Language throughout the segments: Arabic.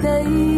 的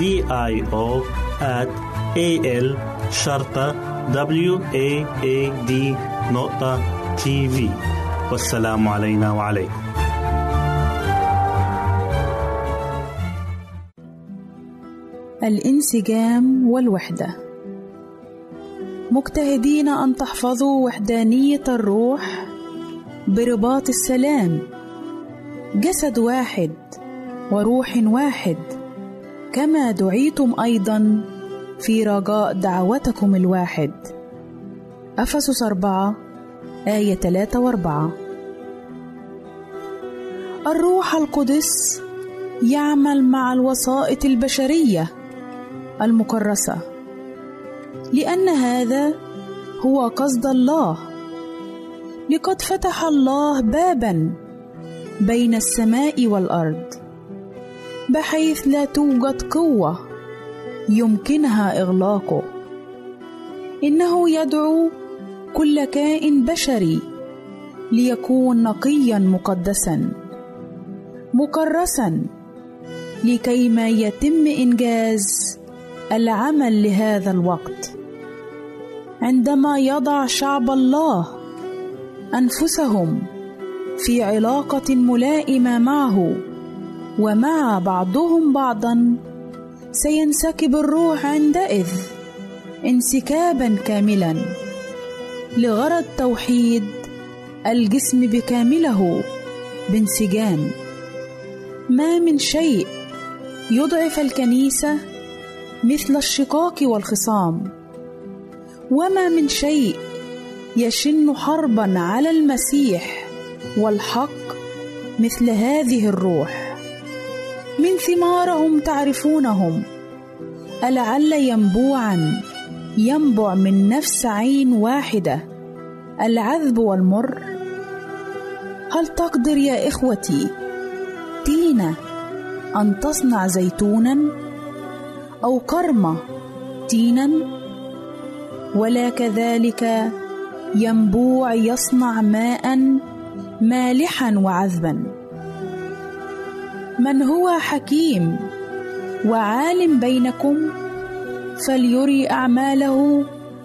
D I O at A L شرطة W A A D نقطة تي في والسلام علينا وعليكم. الانسجام والوحدة. مجتهدين أن تحفظوا وحدانية الروح برباط السلام. جسد واحد وروح واحد. كما دعيتم أيضا في رجاء دعوتكم الواحد. أفسس أربعة آية ثلاثة وأربعة. الروح القدس يعمل مع الوسائط البشرية المكرسة لأن هذا هو قصد الله. لقد فتح الله بابا بين السماء والأرض. بحيث لا توجد قوة يمكنها إغلاقه. إنه يدعو كل كائن بشري ليكون نقيا مقدسا مكرسا لكيما يتم إنجاز العمل لهذا الوقت. عندما يضع شعب الله أنفسهم في علاقة ملائمة معه ومع بعضهم بعضا. سينسكب الروح عندئذ انسكابا كاملا لغرض توحيد الجسم بكامله بانسجام. ما من شيء يضعف الكنيسة مثل الشقاق والخصام. وما من شيء يشن حربا على المسيح والحق مثل هذه الروح. من ثمارهم تعرفونهم. ألعل ينبوعا ينبع من نفس عين واحدة. العذب والمر. هل تقدر يا إخوتي تينة أن تصنع زيتونا أو كرمة تينا ولا كذلك ينبوع يصنع ماء مالحا وعذبا. من هو حكيم وعالم بينكم فليري أعماله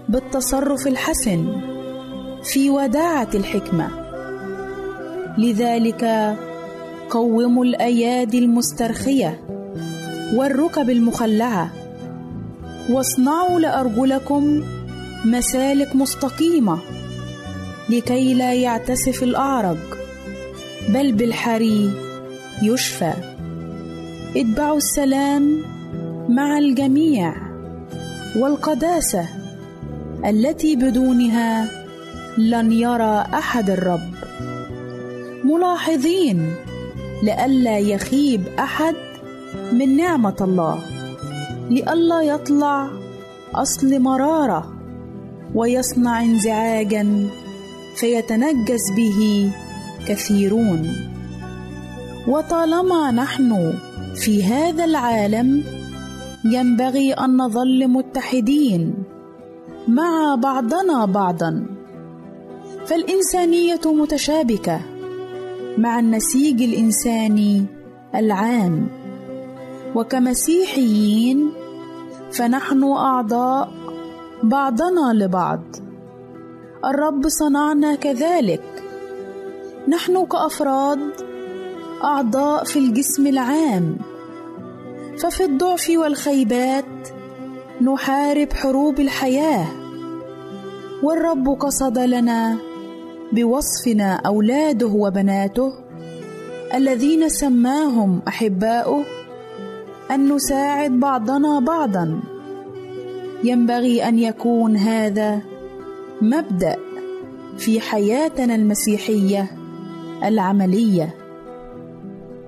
بالتصرف الحسن في وداعة الحكمة. لذلك قوموا الأيادي المسترخية والركب المخلعة واصنعوا لأرجلكم مسالك مستقيمة لكي لا يعتسف الأعرج بل بالحري يشفى. اتبعوا السلام مع الجميع والقداسة التي بدونها لن يرى أحد الرب. ملاحظين لئلا يخيب أحد من نعمة الله لئلا يطلع أصل مرارة ويصنع انزعاجا فيتنجس به كثيرون. وطالما نحن في هذا العالم ينبغي أن نظل متحدين مع بعضنا بعضا. فالإنسانية متشابكة مع النسيج الإنساني العام. وكمسيحيين فنحن أعضاء بعضنا لبعض. الرب صنعنا كذلك. نحن كأفراد أعضاء في الجسم العام. ففي الضعف والخيبات نحارب حروب الحياة. والرب قصد لنا بوصفنا أولاده وبناته الذين سماهم أحباؤه أن نساعد بعضنا بعضا. ينبغي أن يكون هذا مبدأ في حياتنا المسيحية العملية.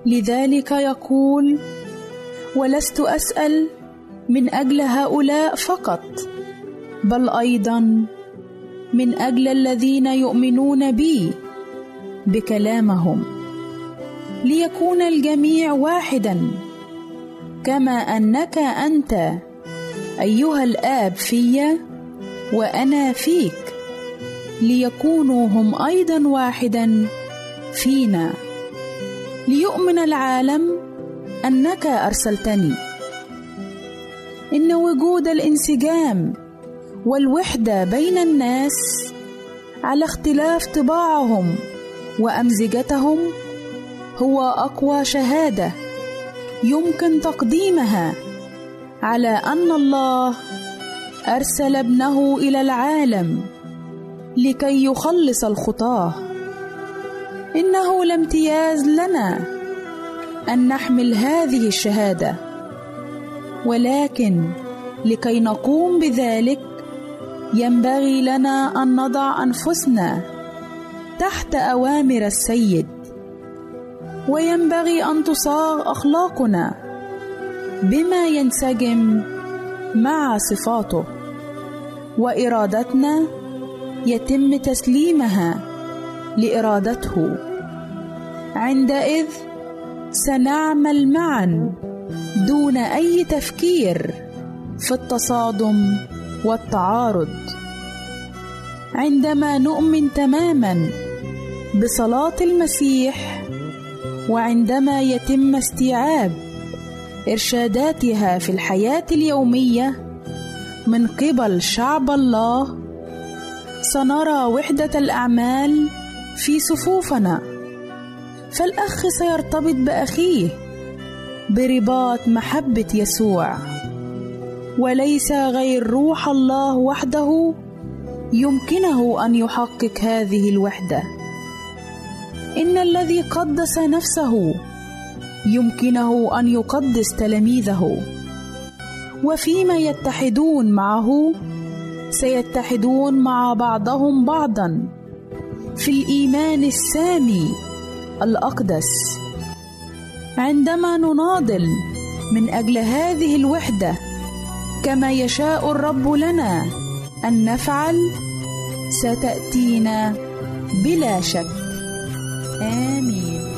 لذلك يقول ولست أسأل من أجل هؤلاء فقط بل أيضا من أجل الذين يؤمنون بي بكلامهم ليكون الجميع واحدا كما أنك أنت أيها الآب في وأنا فيك ليكونوا هم أيضا واحدا فينا. ليؤمن العالم أنك أرسلتني. إن وجود الانسجام والوحده بين الناس على اختلاف طباعهم وأمزجتهم هو أقوى شهادة يمكن تقديمها على أن الله أرسل ابنه إلى العالم لكي يخلص الخطاة. إنه لامتياز لنا أن نحمل هذه الشهادة. ولكن لكي نقوم بذلك ينبغي لنا أن نضع أنفسنا تحت أوامر السيد. وينبغي أن تصاغ أخلاقنا بما ينسجم مع صفاته. وإرادتنا يتم تسليمها لإرادته. عندئذ سنعمل معا دون أي تفكير في التصادم والتعارض. عندما نؤمن تماما بصلاة المسيح وعندما يتم استيعاب إرشاداتها في الحياة اليومية من قبل شعب الله سنرى وحدة الأعمال في صفوفنا. فالأخ سيرتبط بأخيه برباط محبة يسوع. وليس غير روح الله وحده يمكنه أن يحقق هذه الوحدة. إن الذي قدس نفسه يمكنه أن يقدس تلاميذه. وفيما يتحدون معه سيتحدون مع بعضهم بعضا. في الإيمان السامي الأقدس. عندما نناضل من أجل هذه الوحدة كما يشاء الرب لنا أن نفعل ستأتينا بلا شك. آمين.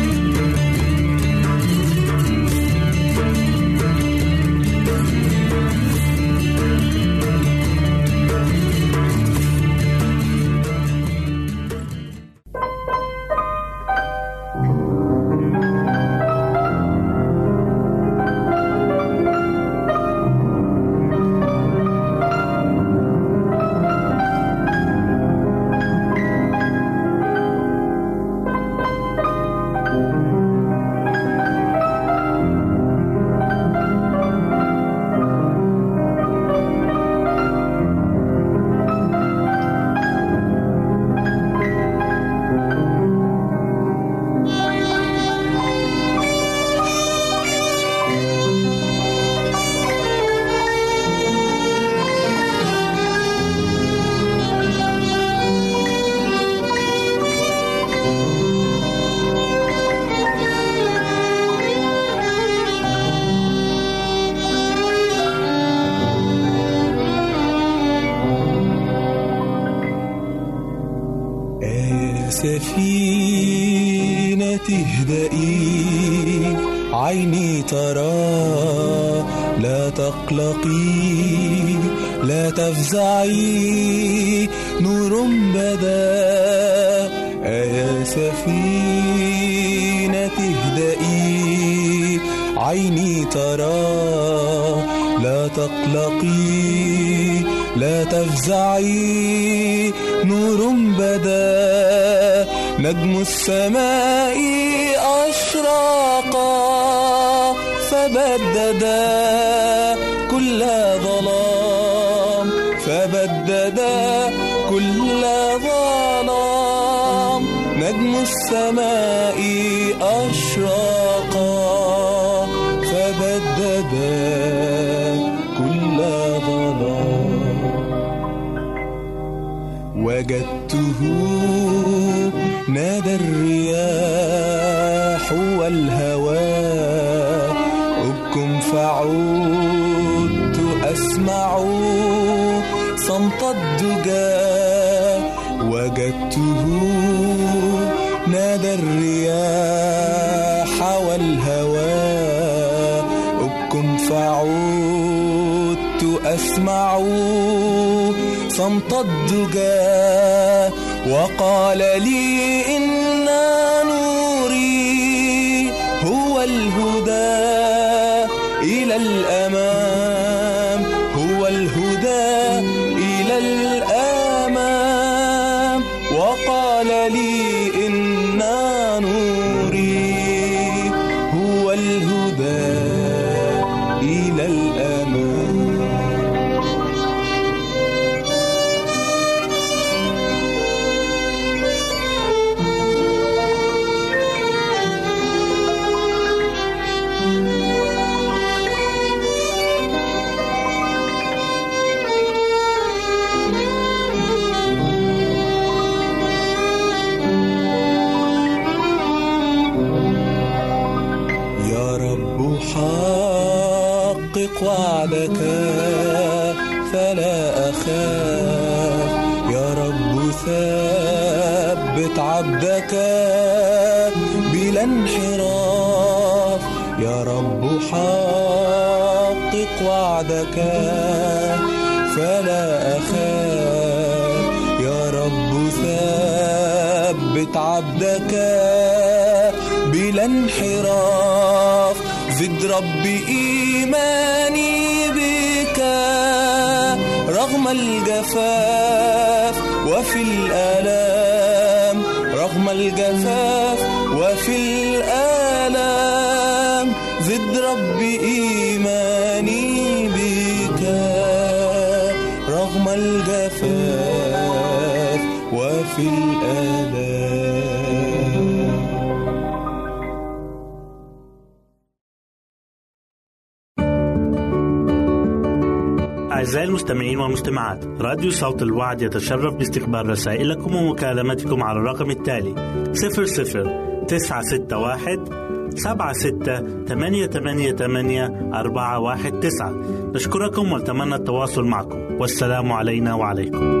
اهدئي عيني ترى لا تقلقي لا تفزعي نور بدا يا سفينة اهدئي عيني ترى لا تقلقي لا تفزعي نور بدا. نجم السماء أشرقا فبددا كل ظلام فبددا كل ظلام. نجم السماء صمت الدجى وقال لي والمستمعات راديو صوت الوعد يتشرف باستقبال رسائلكم ومكالمتكم على الرقم التالي 00 961 سبعة ستة ثمانية ثمانية ثمانية أربعة واحد تسعة. نشكركم ونتمنى التواصل معكم. والسلام علينا وعليكم.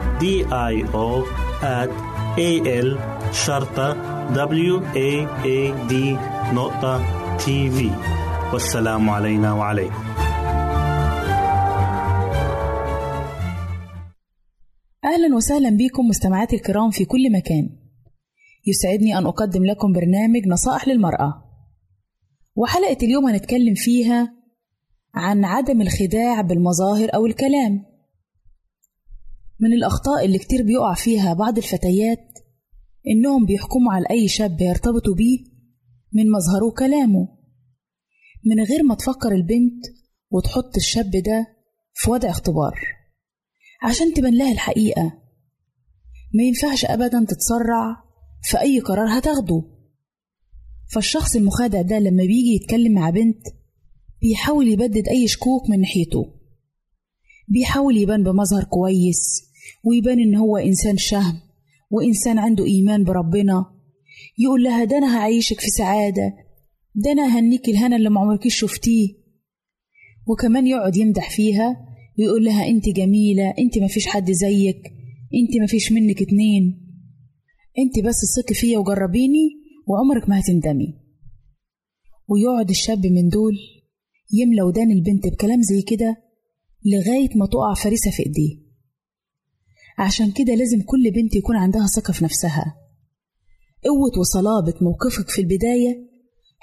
D I O at A L شرطة W A A D نقطة تي في والسلام علينا وعليكم. أهلا وسهلا بكم مستمعاتي الكرام في كل مكان. يسعدني أن أقدم لكم برنامج نصائح للمرأة. وحلقة اليوم هنتكلم فيها عن عدم الخداع بالمظاهر أو الكلام. من الأخطاء اللي كتير بيقع فيها بعض الفتيات إنهم بيحكموا على أي شاب يرتبطوا بيه من مظهره وكلامه. من غير ما تفكر البنت وتحط الشاب ده في وضع اختبار. عشان تبان لها الحقيقة ما ينفعش أبدا تتسرع في أي قرار هتاخده. فالشخص المخادع ده لما بيجي يتكلم مع بنت بيحاول يبدد أي شكوك من ناحيته. بيحاول يبان بمظهر كويس ويبان إن هو إنسان شهم وإنسان عنده إيمان بربنا. يقول لها ده أنا هعيشك في سعادة ده أنا هنيك الهنا اللي معمركيش شفتيه. وكمان يقعد يمدح فيها ويقول لها أنت جميلة أنت مفيش حد زيك أنت مفيش منك اتنين أنت بس ثقي فيا وجربيني وعمرك ما هتندمي. ويقعد الشاب من دول يملى ودان البنت بكلام زي كده لغاية ما تقع فريسة في إيديه. عشان كده لازم كل بنت يكون عندها ثقة في نفسها. قوة وصلابة موقفك في البداية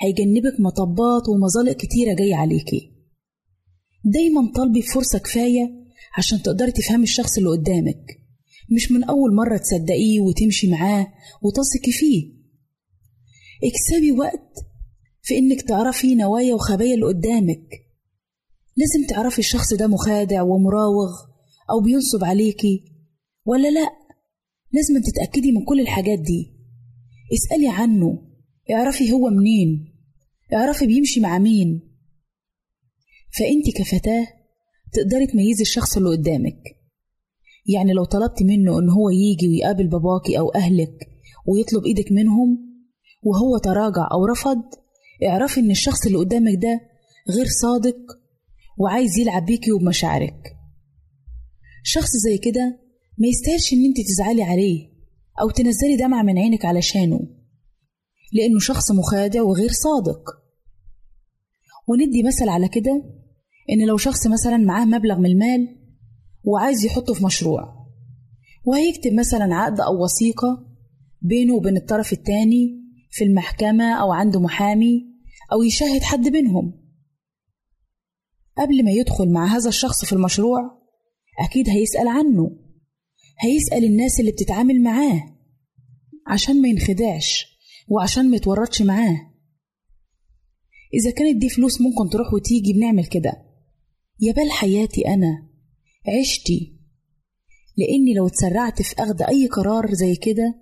هيجنبك مطبات ومظالق كتيرة جاية عليكي. دايما طالبي فرصة كفاية عشان تقدري تفهمي الشخص اللي قدامك. مش من أول مرة تصدقيه وتمشي معاه وتثقي فيه. اكسبي وقت في إنك تعرفي نوايا وخبايا اللي قدامك. لازم تعرفي الشخص ده مخادع ومراوغ أو بينصب عليكي ولا لأ؟ لازم تتأكدي من كل الحاجات دي. اسألي عنه. اعرفي هو منين. اعرفي بيمشي مع مين. فأنت كفتاة تقدري تميزي الشخص اللي قدامك. يعني لو طلبتي منه إن هو يجي ويقابل باباكي أو أهلك ويطلب إيدك منهم وهو تراجع أو رفض اعرفي إن الشخص اللي قدامك ده غير صادق وعايز يلعب بيكي وبمشاعرك. شخص زي كده ما يستاهلش إن أنت تزعلي عليه أو تنزلي دمع من عينك علشانه لأنه شخص مخادع وغير صادق. وندي مثل على كده إن لو شخص مثلا معاه مبلغ من المال وعايز يحطه في مشروع وهيكتب مثلا عقد أو وثيقة بينه وبين الطرف التاني في المحكمة أو عنده محامي أو يشاهد حد بينهم قبل ما يدخل مع هذا الشخص في المشروع أكيد هيسأل عنه. هيسأل الناس اللي بتتعامل معاه. عشان ما ينخدعش وعشان ما يتورطش معاه. إذا كانت دي فلوس ممكن تروح وتيجي بنعمل كده. يا بال حياتي أنا عشتي. لأني لو اتسرعت في أخذ أي قرار زي كده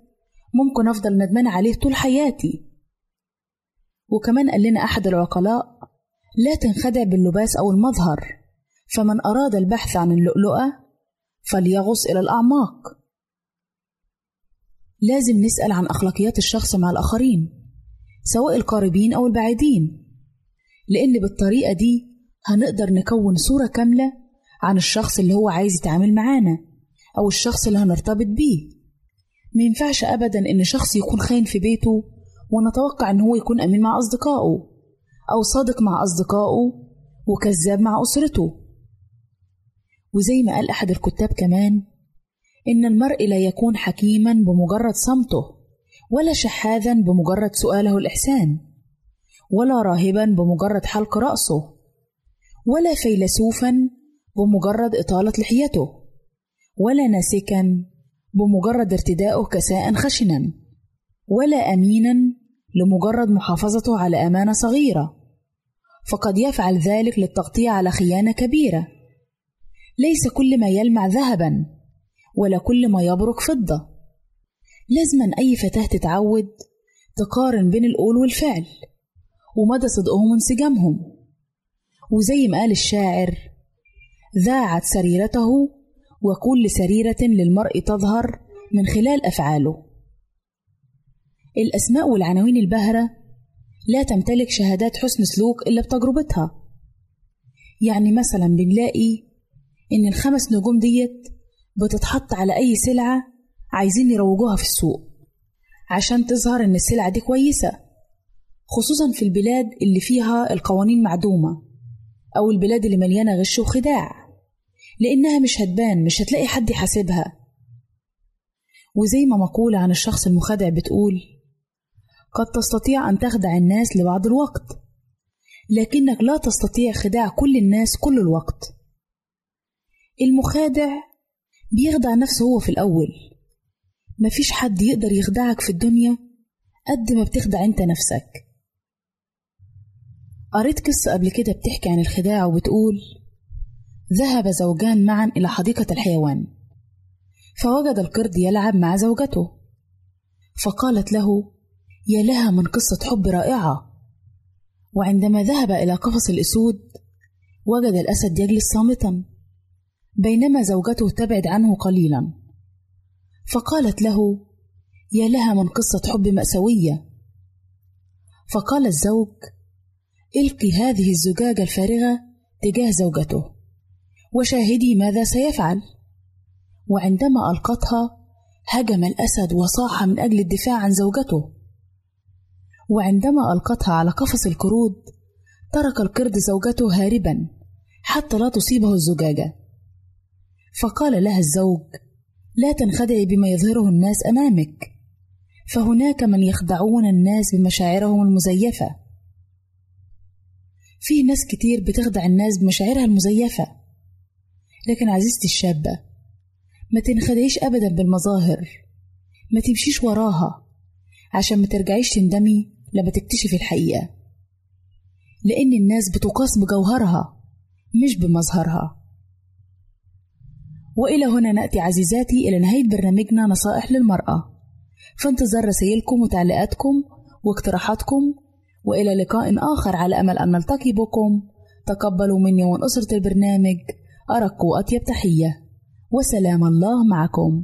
ممكن أفضل ندمان عليه طول حياتي. وكمان قال لنا أحد العقلاء لا تنخدع باللباس أو المظهر. فمن أراد البحث عن اللؤلؤة فليغص إلى الأعماق. لازم نسأل عن أخلاقيات الشخص مع الآخرين سواء القريبين أو البعيدين لأن بالطريقة دي هنقدر نكون صورة كاملة عن الشخص اللي هو عايز يتعامل معانا أو الشخص اللي هنرتبط بيه. ما ينفعش أبدا إن شخص يكون خاين في بيته ونتوقع إن هو يكون أمين مع أصدقائه أو صادق مع أصدقائه وكذاب مع أسرته. وزي ما قال أحد الكتاب كمان إن المرء لا يكون حكيما بمجرد صمته ولا شحاذا بمجرد سؤاله الإحسان ولا راهبا بمجرد حلق رأسه ولا فيلسوفا بمجرد إطالة لحيته ولا ناسكا بمجرد ارتداؤه كساء خشنا ولا أمينا لمجرد محافظته على أمانة صغيرة. فقد يفعل ذلك للتغطية على خيانة كبيرة. ليس كل ما يلمع ذهبا ولا كل ما يبرق فضة. لازما أي فتاة تتعود تقارن بين القول والفعل ومدى صدقهم وانسجامهم. وزي ما قال الشاعر ذاعت سريرته وكل سريرة للمرء تظهر من خلال أفعاله. الأسماء والعناوين البهرة لا تمتلك شهادات حسن سلوك إلا بتجربتها. يعني مثلا بنلاقي إن الخمس نجوم ديت بتتحط على أي سلعة عايزين يروجوها في السوق. عشان تظهر إن السلعة دي كويسة خصوصا في البلاد اللي فيها القوانين معدومة أو البلاد اللي مليانة غش وخداع لأنها مش هتبان مش هتلاقي حد يحاسبها. وزي ما مقولة عن الشخص المخادع بتقول قد تستطيع أن تخدع الناس لبعض الوقت لكنك لا تستطيع خداع كل الناس كل الوقت. المخادع بيخدع نفسه هو في الأول. مفيش حد يقدر يخدعك في الدنيا قد ما بتخدع أنت نفسك. قريت قصة قبل كده بتحكي عن الخداع وبتقول ذهب زوجان معا إلى حديقة الحيوان فوجد القرد يلعب مع زوجته فقالت له يا لها من قصة حب رائعة. وعندما ذهب إلى قفص الأسود وجد الأسد يجلس صامتا. بينما زوجته تبعد عنه قليلا. فقالت له يا لها من قصة حب مأساوية. فقال الزوج إلقي هذه الزجاجة الفارغة تجاه زوجته وشاهدي ماذا سيفعل. وعندما ألقتها هجم الأسد وصاح من أجل الدفاع عن زوجته. وعندما ألقتها على قفص القرود ترك القرد زوجته هاربا حتى لا تصيبه الزجاجة. فقال لها الزوج لا تنخدعي بما يظهره الناس أمامك فهناك من يخدعون الناس بمشاعرهم المزيفة. في ناس كتير بتخدع الناس بمشاعرها المزيفة. لكن عزيزتي الشابة ما تنخدعيش أبدا بالمظاهر ما تمشيش وراها عشان ما ترجعيش تندمي لما تكتشفي الحقيقة. لأن الناس بتقاس بجوهرها مش بمظهرها. وإلى هنا نأتي عزيزاتي إلى نهاية برنامجنا نصائح للمرأة. في انتظار رسائلكم وتعليقاتكم واقتراحاتكم وإلى لقاء آخر على أمل أن نلتقي بكم. تقبلوا مني ومن أسرة البرنامج أرق وأطيب تحية. وسلام الله معكم.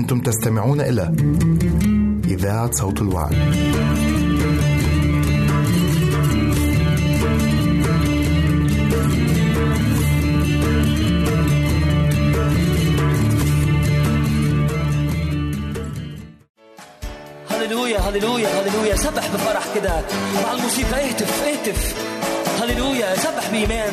أنتم تستمعون إلى إذاعة صوت. هللويا هللويا هللويا. سبح بفرح كده. مع الموسيقى اهتف اهتف هللويا سبح بإيمان.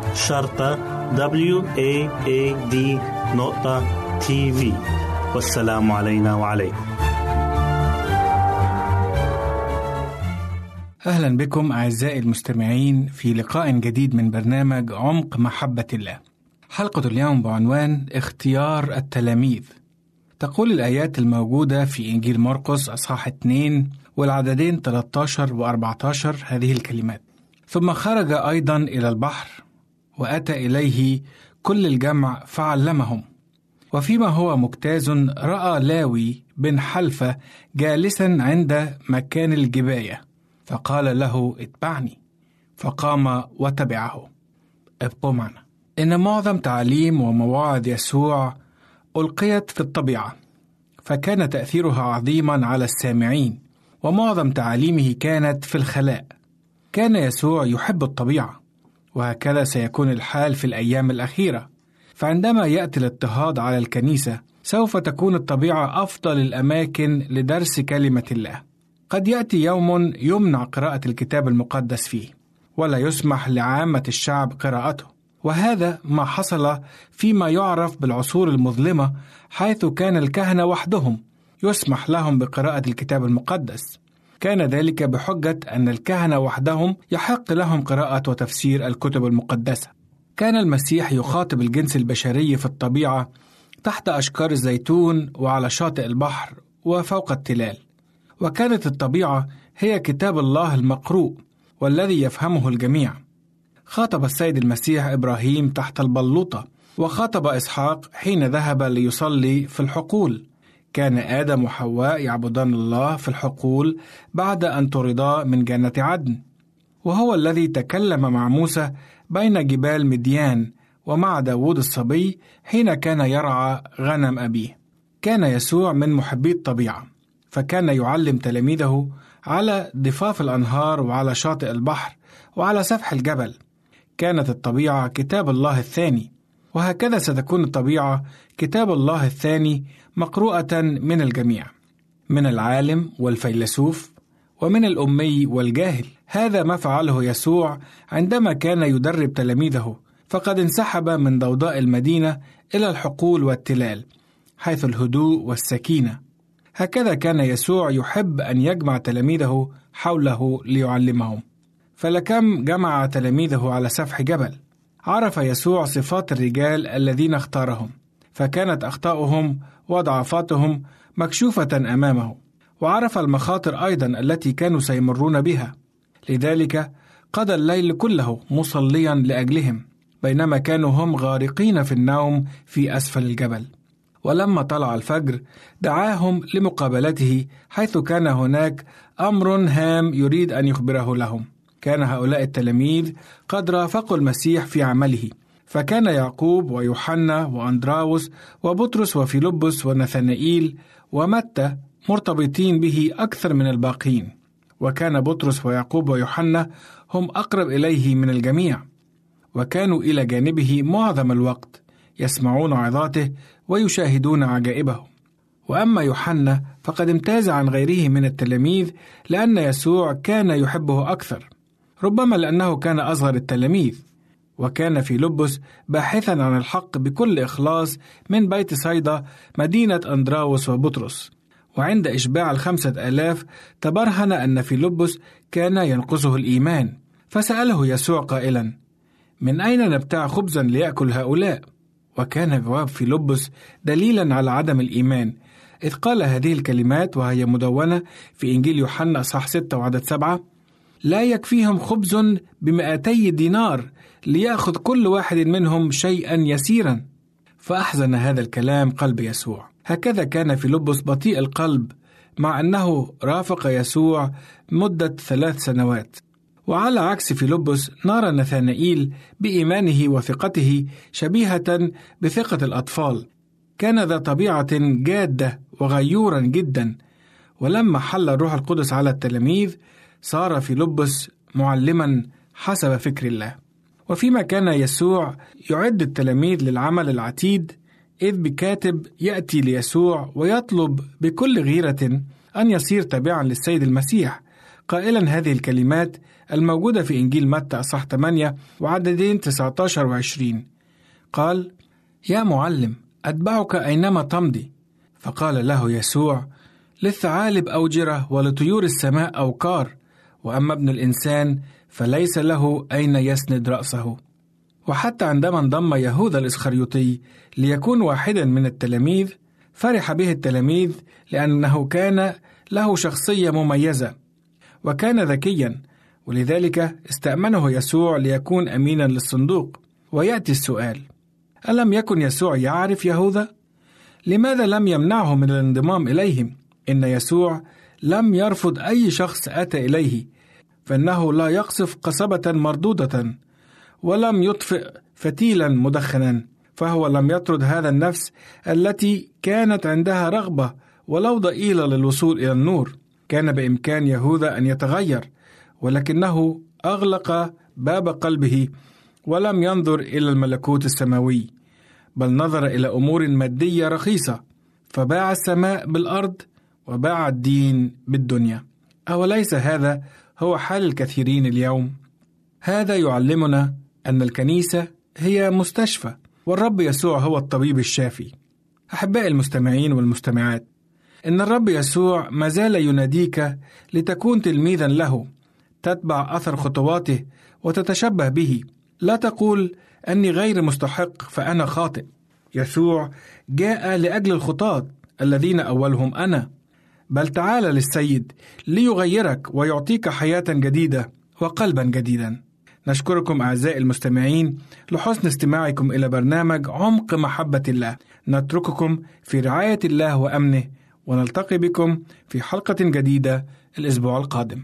شرطة W A A D نقطة تي في والسلام علينا وعليكم أهلا بكم أعزائي المستمعين في لقاء جديد من برنامج عمق محبة الله. حلقة اليوم بعنوان اختيار التلاميذ. تقول الآيات الموجودة في إنجيل مرقس أصحاح 2 والعددين 13 و 14 هذه الكلمات. ثم خرج أيضا إلى البحر وأتى إليه كل الجمع فعلمهم. وفيما هو مجتاز رأى لاوي بن حلفة جالسا عند مكان الجباية فقال له اتبعني. فقام وتبعه. ابقوا معنا. إن معظم تعليم ومواعظ يسوع ألقيت في الطبيعة فكان تأثيرها عظيما على السامعين ومعظم تعاليمه كانت في الخلاء. كان يسوع يحب الطبيعة. وهكذا سيكون الحال في الأيام الأخيرة. فعندما يأتي الاضطهاد على الكنيسة سوف تكون الطبيعة أفضل الأماكن لدرس كلمة الله. قد يأتي يوم يمنع قراءة الكتاب المقدس فيه ولا يسمح لعامة الشعب قراءته. وهذا ما حصل فيما يعرف بالعصور المظلمة حيث كان الكهنة وحدهم يسمح لهم بقراءة الكتاب المقدس. كان ذلك بحجة أن الكهنة وحدهم يحق لهم قراءة وتفسير الكتب المقدسة كان المسيح يخاطب الجنس البشري في الطبيعة تحت اشجار الزيتون وعلى شاطئ البحر وفوق التلال وكانت الطبيعة هي كتاب الله المقروء والذي يفهمه الجميع. خاطب السيد المسيح إبراهيم تحت البلوطة، وخاطب إسحاق حين ذهب ليصلي في الحقول. كان آدم وحواء يعبدان الله في الحقول بعد أن طردا من جنة عدن. وهو الذي تكلم مع موسى بين جبال مديان ومع داود الصبي حين كان يرعى غنم أبيه. كان يسوع من محبي الطبيعة. فكان يعلم تلاميذه على ضفاف الأنهار وعلى شاطئ البحر وعلى سفح الجبل كانت الطبيعة كتاب الله الثاني وهكذا ستكون الطبيعة كتاب الله الثاني مقروءة من الجميع من العالم والفيلسوف ومن الأمي والجاهل. هذا ما فعله يسوع عندما كان يدرب تلاميذه فقد انسحب من ضوضاء المدينة إلى الحقول والتلال حيث الهدوء والسكينة. هكذا كان يسوع يحب أن يجمع تلاميذه حوله ليعلمهم. فلكم جمع تلاميذه على سفح جبل. عرف يسوع صفات الرجال الذين اختارهم فكانت أخطاؤهم وضعفاتهم مكشوفة أمامه وعرف المخاطر أيضا التي كانوا سيمرون بها. لذلك قضى الليل كله مصليا لأجلهم بينما كانوا هم غارقين في النوم في أسفل الجبل. ولما طلع الفجر دعاهم لمقابلته حيث كان هناك أمر هام يريد أن يخبره لهم. كان هؤلاء التلاميذ قد رافقوا المسيح في عمله. فكان يعقوب ويوحنا وأندراوس وبطرس وفيلبس ونثنائيل ومتى مرتبطين به أكثر من الباقين وكان بطرس ويعقوب ويوحنا هم أقرب إليه من الجميع وكانوا إلى جانبه معظم الوقت يسمعون عظاته ويشاهدون عجائبه وأما يوحنا فقد امتاز عن غيره من التلاميذ لأن يسوع كان يحبه أكثر ربما لأنه كان أصغر التلاميذ. وكان في لبس باحثا عن الحق بكل إخلاص من بيت صيدا مدينة أندراوس وبطرس. وعند إشباع الخمسة آلاف تبرهن أن في لبس كان ينقصه الإيمان. فسأله يسوع قائلا من أين نبتاع خبزا ليأكل هؤلاء؟ وكان جواب في لبس دليلا على عدم الإيمان. إذ قال هذه الكلمات وهي مدونة في إنجيل يوحنا صح ستة وعدد سبعة لا يكفيهم خبز بمئتي دينار ليأخذ كل واحد منهم شيئا يسيرا. فأحزن هذا الكلام قلب يسوع. هكذا كان في لبس بطيء القلب مع أنه رافق يسوع مدة ثلاث سنوات. وعلى عكس فيلبس نرى نثانائيل بإيمانه وثقته شبيهة بثقة الأطفال. كان ذا طبيعة جادة وغيورا جدا. ولما حل الروح القدس على التلاميذ صار فيلبس معلما حسب فكر الله. وفيما كان يسوع يعد التلاميذ للعمل العتيد إذ بكاتب يأتي ليسوع ويطلب بكل غيرة أن يصير تابعا للسيد المسيح. قائلا هذه الكلمات الموجودة في إنجيل متى أصح 8 وعددين 19 و 20 قال يا معلم أتبعك أينما تمضي. فقال له يسوع للثعالب أوجرة ولطيور السماء أوقار وأما ابن الإنسان فليس له أين يسند رأسه وحتى عندما انضم يهوذا الإسخريوطي ليكون واحدا من التلاميذ فرح به التلاميذ لأنه كان له شخصية مميزة وكان ذكيا ولذلك استأمنه يسوع ليكون أمينا للصندوق ويأتي السؤال ألم يكن يسوع يعرف يهوذا؟ لماذا لم يمنعه من الانضمام إليهم؟ إن يسوع لم يرفض أي شخص أتى إليه فإنه لا يقصف قصبة مردودة ولم يطفئ فتيلا مدخنا فهو لم يطرد هذا النفس التي كانت عندها رغبة ولو ضئيلة للوصول إلى النور. كان بإمكان يهوذا أن يتغير ولكنه أغلق باب قلبه ولم ينظر إلى الملكوت السماوي بل نظر إلى أمور مادية رخيصة فباع السماء بالأرض وباع الدين بالدنيا. أوليس هذا هو حال الكثيرين اليوم؟ هذا يعلمنا أن الكنيسة هي مستشفى والرب يسوع هو الطبيب الشافي. أحبائي المستمعين والمستمعات إن الرب يسوع ما زال يناديك لتكون تلميذا له تتبع أثر خطواته وتتشبه به. لا تقول أني غير مستحق فأنا خاطئ. يسوع جاء لأجل الخطاة الذين أولهم أنا. بل تعال للسيد ليغيرك ويعطيك حياة جديدة وقلبا جديدا. نشكركم أعزائي المستمعين لحسن استماعكم إلى برنامج عمق محبة الله. نترككم في رعاية الله وأمنه ونلتقي بكم في حلقة جديدة الأسبوع القادم.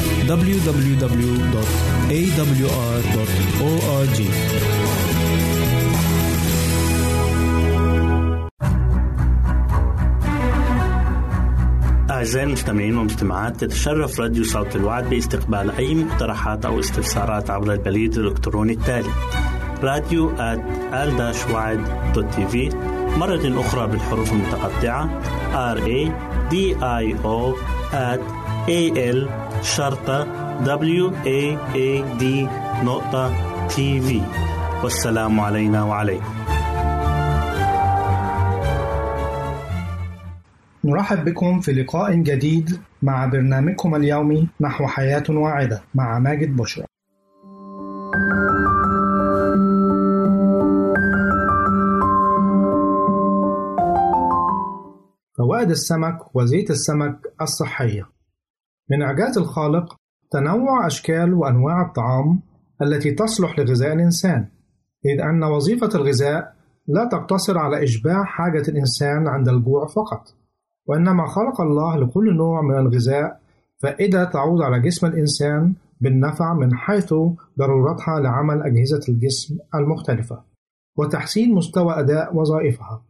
www.awr.org أعزائي المستمعين والمستمعات تتشرف راديو صوت الوعد باستقبال أي مقترحات أو استفسارات عبر البريد الإلكتروني التالي راديو تي في مرة أخرى بالحروف المتقطعة R A D I O at A L شرطة W A A D نقطة تي في والسلام علينا وعليكم. نرحب بكم في لقاء جديد مع برنامجكم اليومي نحو حياة واعدة مع ماجد بشرى. فوائد السمك وزيت السمك الصحية. من إعجاز الخالق تنوع أشكال وأنواع الطعام التي تصلح لغذاء الإنسان إذ أن وظيفة الغذاء لا تقتصر على إشباع حاجة الإنسان عند الجوع فقط وإنما خلق الله لكل نوع من الغذاء فائدة تعود على جسم الإنسان بالنفع من حيث ضرورتها لعمل أجهزة الجسم المختلفة وتحسين مستوى أداء وظائفها.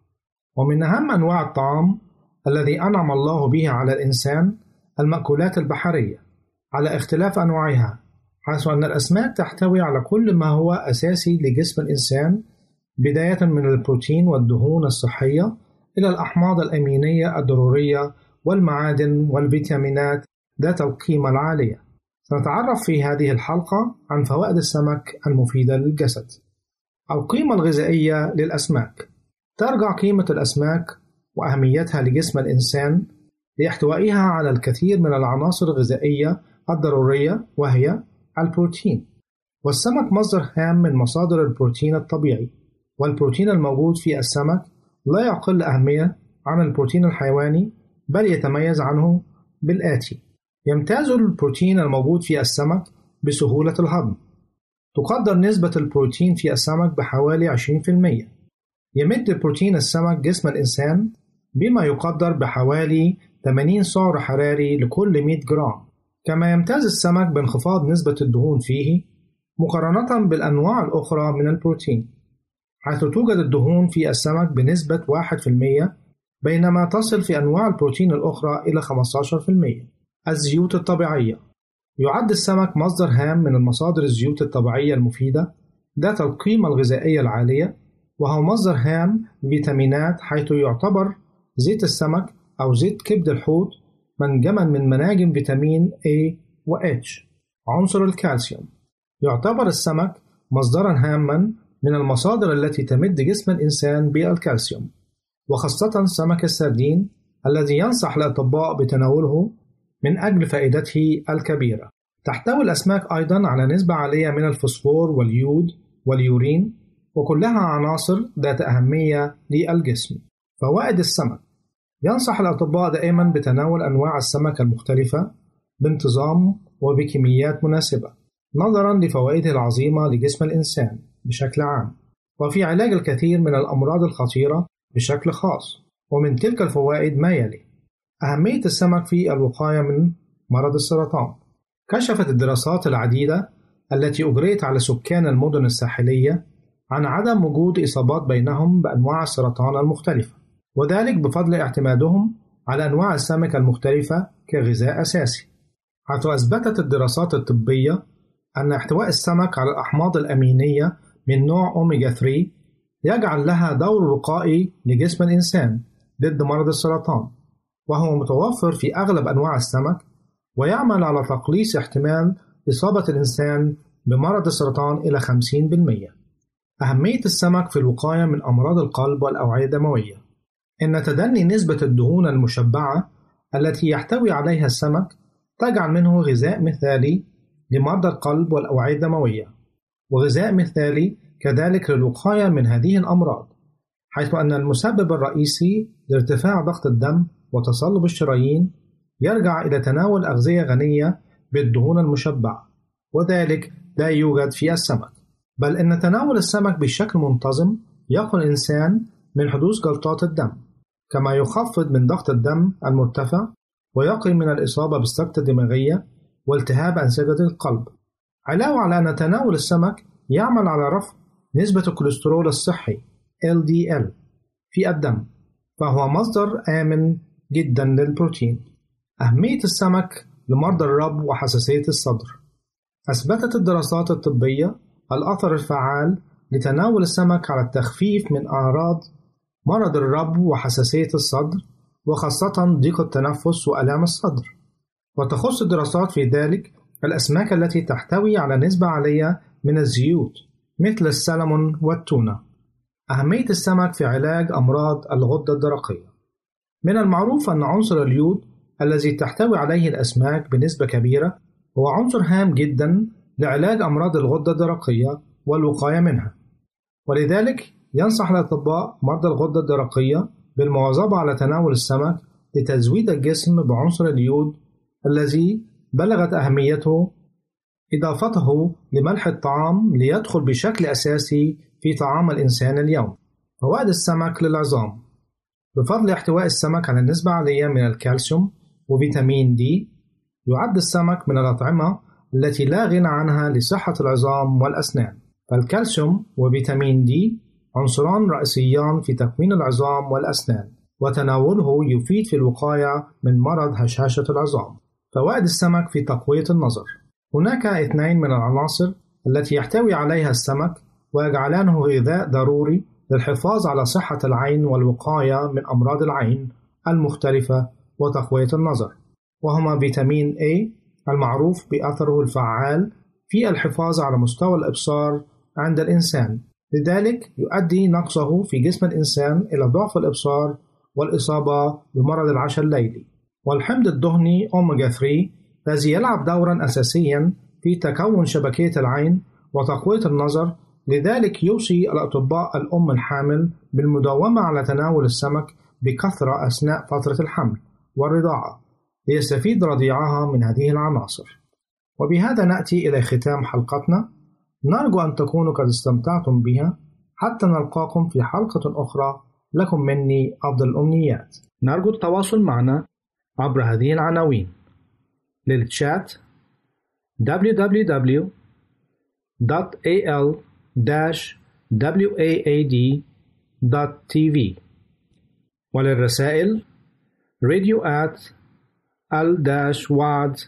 ومن أهم أنواع الطعام الذي أنعم الله به على الإنسان المأكولات البحرية على اختلاف أنواعها حيث أن الأسماك تحتوي على كل ما هو أساسي لجسم الإنسان بداية من البروتين والدهون الصحية إلى الأحماض الأمينية الضرورية والمعادن والفيتامينات ذات القيمة العالية. سنتعرف في هذه الحلقة عن فوائد السمك المفيدة للجسد. القيمة الغذائية للأسماك ترجع قيمة الأسماك وأهميتها لجسم الإنسان لاحتوائها على الكثير من العناصر الغذائية الضرورية وهي البروتين. والسمك مصدر هام من مصادر البروتين الطبيعي والبروتين الموجود في السمك لا يقل أهمية عن البروتين الحيواني بل يتميز عنه بالآتي. يمتاز البروتين الموجود في السمك بسهولة الهضم. تقدر نسبة البروتين في السمك بحوالي 20% يمد بروتين السمك جسم الإنسان بما يقدر بحوالي 80 سعر حراري لكل 100 جرام. كما يمتاز السمك بانخفاض نسبة الدهون فيه مقارنة بالأنواع الأخرى من البروتين حيث توجد الدهون في السمك بنسبة 1% بينما تصل في أنواع البروتين الأخرى إلى 15% الزيوت الطبيعية. يعد السمك مصدر هام من المصادر الزيوت الطبيعية المفيدة ذات القيمة الغذائية العالية وهو مصدر هام لفيتامينات حيث يعتبر زيت السمك أو زيت كبد الحوت منجما من مناجم فيتامين A و H. عنصر الكالسيوم. يعتبر السمك مصدرا هاما من المصادر التي تمد جسم الإنسان بالكالسيوم وخاصة سمك السردين الذي ينصح الأطباء بتناوله من أجل فائدته الكبيرة. تحتوي الأسماك أيضا على نسبة عالية من الفوسفور واليود واليورين وكلها عناصر ذات أهمية للجسم. فوائد السمك ينصح الأطباء دائما بتناول أنواع السمك المختلفة بانتظام وبكميات مناسبة نظرا لفوائده العظيمة لجسم الإنسان بشكل عام. وفي علاج الكثير من الأمراض الخطيرة بشكل خاص ومن تلك الفوائد ما يلي أهمية السمك في الوقاية من مرض السرطان. كشفت الدراسات العديدة التي أجريت على سكان المدن الساحلية عن عدم وجود إصابات بينهم بأنواع السرطان المختلفة. وذلك بفضل اعتمادهم على أنواع السمك المختلفة كغذاء أساسي حيث أثبتت الدراسات الطبية أن احتواء السمك على الأحماض الأمينية من نوع أوميجا 3 يجعل لها دور وقائي لجسم الإنسان ضد مرض السرطان وهو متوفر في أغلب أنواع السمك ويعمل على تقليص احتمال إصابة الإنسان بمرض السرطان إلى 50%. أهمية السمك في الوقاية من أمراض القلب والأوعية الدموية إن تدني نسبة الدهون المشبعة التي يحتوي عليها السمك تجعل منه غذاء مثالي لمرضى القلب والأوعية الدموية وغذاء مثالي كذلك للوقاية من هذه الأمراض حيث أن المسبب الرئيسي لارتفاع ضغط الدم وتصلب الشرايين يرجع إلى تناول أغذية غنية بالدهون المشبعة وذلك لا يوجد في السمك. بل إن تناول السمك بشكل منتظم يقي الإنسان من حدوث جلطات الدم. كما يخفض من ضغط الدم المرتفع ويقي من الإصابة بالسكتة الدماغية والتهاب أنسجة القلب. علاوة على أن تناول السمك يعمل على رفع نسبة الكوليسترول الصحي LDL في الدم فهو مصدر آمن جدا للبروتين. أهمية السمك لمرضى الرب وحساسية الصدر. أثبتت الدراسات الطبية الأثر الفعال لتناول السمك على التخفيف من أعراض مرض الرب وحساسية الصدر وخاصة ضيق التنفس وآلام الصدر. وتخص الدراسات في ذلك الأسماك التي تحتوي على نسبة عالية من الزيوت مثل السلمون والتونة. أهمية السمك في علاج أمراض الغدة الدرقية. من المعروف أن عنصر اليود الذي تحتوي عليه الأسماك بنسبة كبيرة هو عنصر هام جدا لعلاج أمراض الغدة الدرقية والوقاية منها. ولذلك ينصح الأطباء مرضى الغدة الدرقية بالمواظبة على تناول السمك لتزويد الجسم بعنصر اليود الذي بلغت أهميته إضافته لملح الطعام ليدخل بشكل أساسي في طعام الإنسان اليوم. فوائد السمك للعظام بفضل احتواء السمك على نسبة عالية من الكالسيوم وفيتامين دي يعد السمك من الأطعمة التي لا غنى عنها لصحة العظام والأسنان فالكالسيوم وفيتامين دي عنصران رئيسيان في تكوين العظام والأسنان وتناوله يفيد في الوقاية من مرض هشاشة العظام. فوائد السمك في تقوية النظر. هناك اثنين من العناصر التي يحتوي عليها السمك ويجعلانه غذاء ضروري للحفاظ على صحة العين والوقاية من أمراض العين المختلفة وتقوية النظر. وهما فيتامين A المعروف بأثره الفعال في الحفاظ على مستوى الإبصار عند الإنسان. لذلك يؤدي نقصه في جسم الإنسان إلى ضعف الإبصار والإصابة بمرض العشاء الليلي. والحمض الدهني أوميجا 3 الذي يلعب دورا أساسيا في تكون شبكية العين وتقوية النظر لذلك يوصي الأطباء الأم الحامل بالمداومة على تناول السمك بكثرة أثناء فترة الحمل والرضاعة ليستفيد رضيعها من هذه العناصر. وبهذا نأتي إلى ختام حلقتنا. نرجو أن تكونوا قد استمتعتم بها حتى نلقاكم في حلقة أخرى. لكم مني أفضل الأمنيات. نرجو التواصل معنا عبر هذه العناوين. للتشات www.al-waad.tv وللرسائل radio at al-wad.tv